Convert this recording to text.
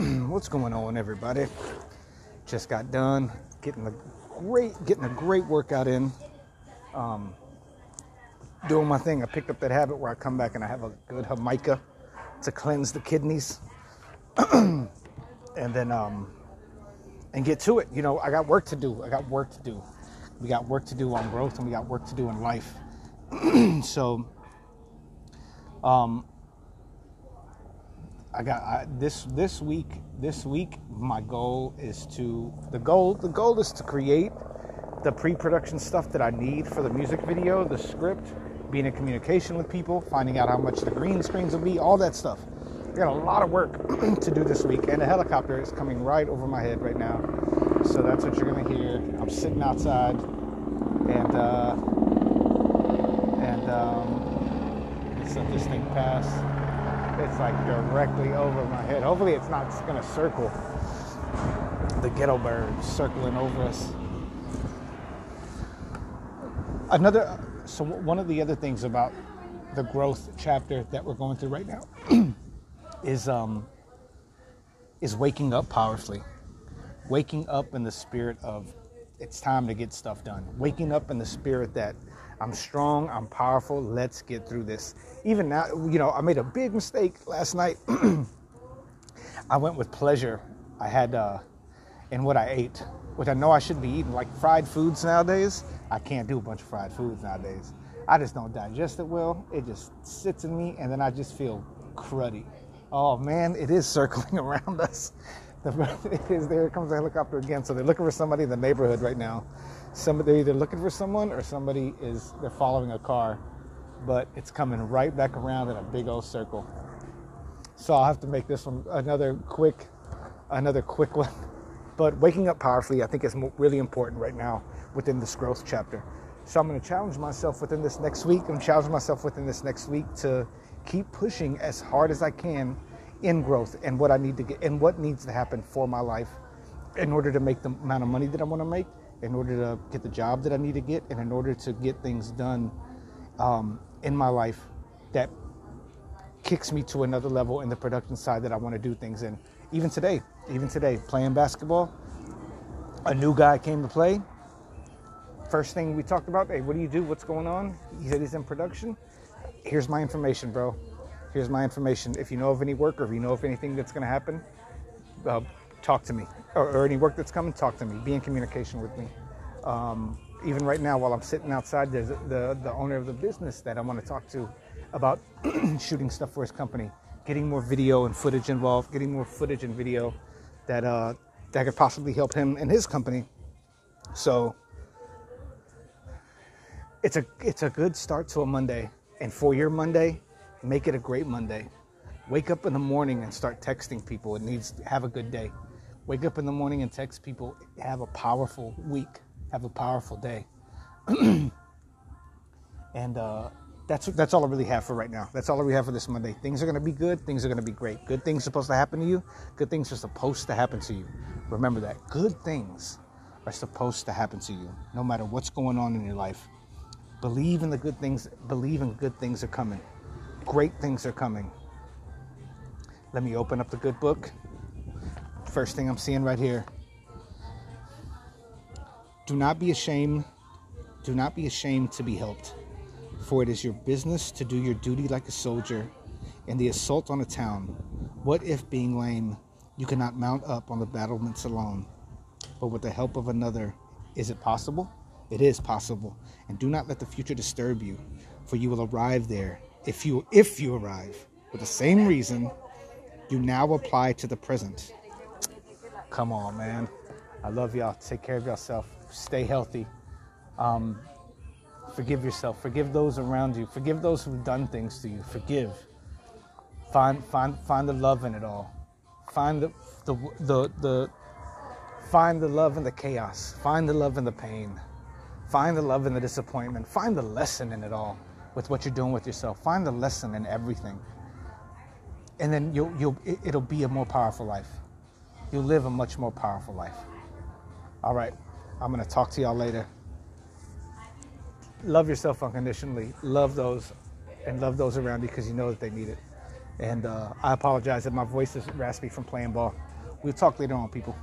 What's going on, everybody? Just got done getting a great getting a great workout in. Um, doing my thing. I picked up that habit where I come back and I have a good Jamaica to cleanse the kidneys, and then um, and get to it. You know, I got work to do. I got work to do. We got work to do on growth, and we got work to do in life. so, um, I got I, this this week. This week, my goal is to the goal. The goal is to create the pre-production stuff that I need for the music video, the script, being in communication with people, finding out how much the green screens will be, all that stuff. I got a lot of work to do this week, and a helicopter is coming right over my head right now. So that's what you're gonna hear. I'm sitting outside, and uh, and um, let's let this thing pass. It's like directly over my head. Hopefully, it's not gonna circle. The ghetto bird circling over us. Another. So one of the other things about the growth chapter that we're going through right now is um, is waking up powerfully, waking up in the spirit of it's time to get stuff done, waking up in the spirit that I'm strong, I'm powerful, let's get through this. Even now, you know, I made a big mistake last night. I went with pleasure. I had uh, in what I ate, which I know I shouldn't be eating, like fried foods nowadays. I can't do a bunch of fried foods nowadays. I just don't digest it well. It just sits in me, and then I just feel cruddy. Oh man, it is circling around us. It is there comes a helicopter again. So they're looking for somebody in the neighborhood right now. Somebody they're either looking for someone or somebody is they're following a car, but it's coming right back around in a big old circle. So I'll have to make this one another quick, another quick one. But waking up powerfully, I think, is really important right now within this growth chapter. So I'm going to challenge myself within this next week. I'm challenging myself within this next week to keep pushing as hard as I can in growth and what I need to get and what needs to happen for my life in order to make the amount of money that I want to make, in order to get the job that I need to get, and in order to get things done um, in my life that kicks me to another level in the production side that I want to do things in. Even today, even today, playing basketball, a new guy came to play. First thing we talked about, hey, what do you do? What's going on? He said he's in production here's my information, bro. Here's my information. If you know of any work or if you know of anything that's going to happen, uh, talk to me. Or, or, any work that's coming, talk to me. Be in communication with me. Um, even right now, while I'm sitting outside, there's the, the owner of the business that I want to talk to about shooting stuff for his company, getting more video and footage involved, getting more footage and video that uh, that could possibly help him and his company. So it's a it's a good start to a Monday. And for your Monday, make it a great Monday. Wake up in the morning and start texting people. It needs have a good day. Wake up in the morning and text people. Have a powerful week. Have a powerful day. and uh, that's that's all I really have for right now. That's all we have for this Monday. Things are to be good. Things are to be great. Good things are supposed to happen to you. Good things are supposed to happen to you. Remember that. Good things are supposed to happen to you, no matter what's going on in your life. Believe in the good things. Believe in good things are coming. Great things are coming. Let me open up the good book. First thing I'm seeing right here. Do not be ashamed. Do not be ashamed to be helped, for it is your business to do your duty like a soldier in the assault on a town. What if, being lame, you cannot mount up on the battlements alone, but with the help of another? Is it possible? It is possible, and do not let the future disturb you, for you will arrive there if you if you arrive with the same reason you now apply to the present. Come on, man. I love y'all. Take care of yourself. Stay healthy. Um, forgive yourself. Forgive those around you. Forgive those who've done things to you. Forgive. Find find find the love in it all. Find the the the, the find the love in the chaos. Find the love in the pain. Find the love in the disappointment. Find the lesson in it all with what you're doing with yourself. Find the lesson in everything. And then you'll, you'll, it'll be a more powerful life. You'll live a much more powerful life. All right. I'm going to talk to y'all later. Love yourself unconditionally. Love those and love those around you because you know that they need it. And uh, I apologize that my voice is raspy from playing ball. We'll talk later on, people.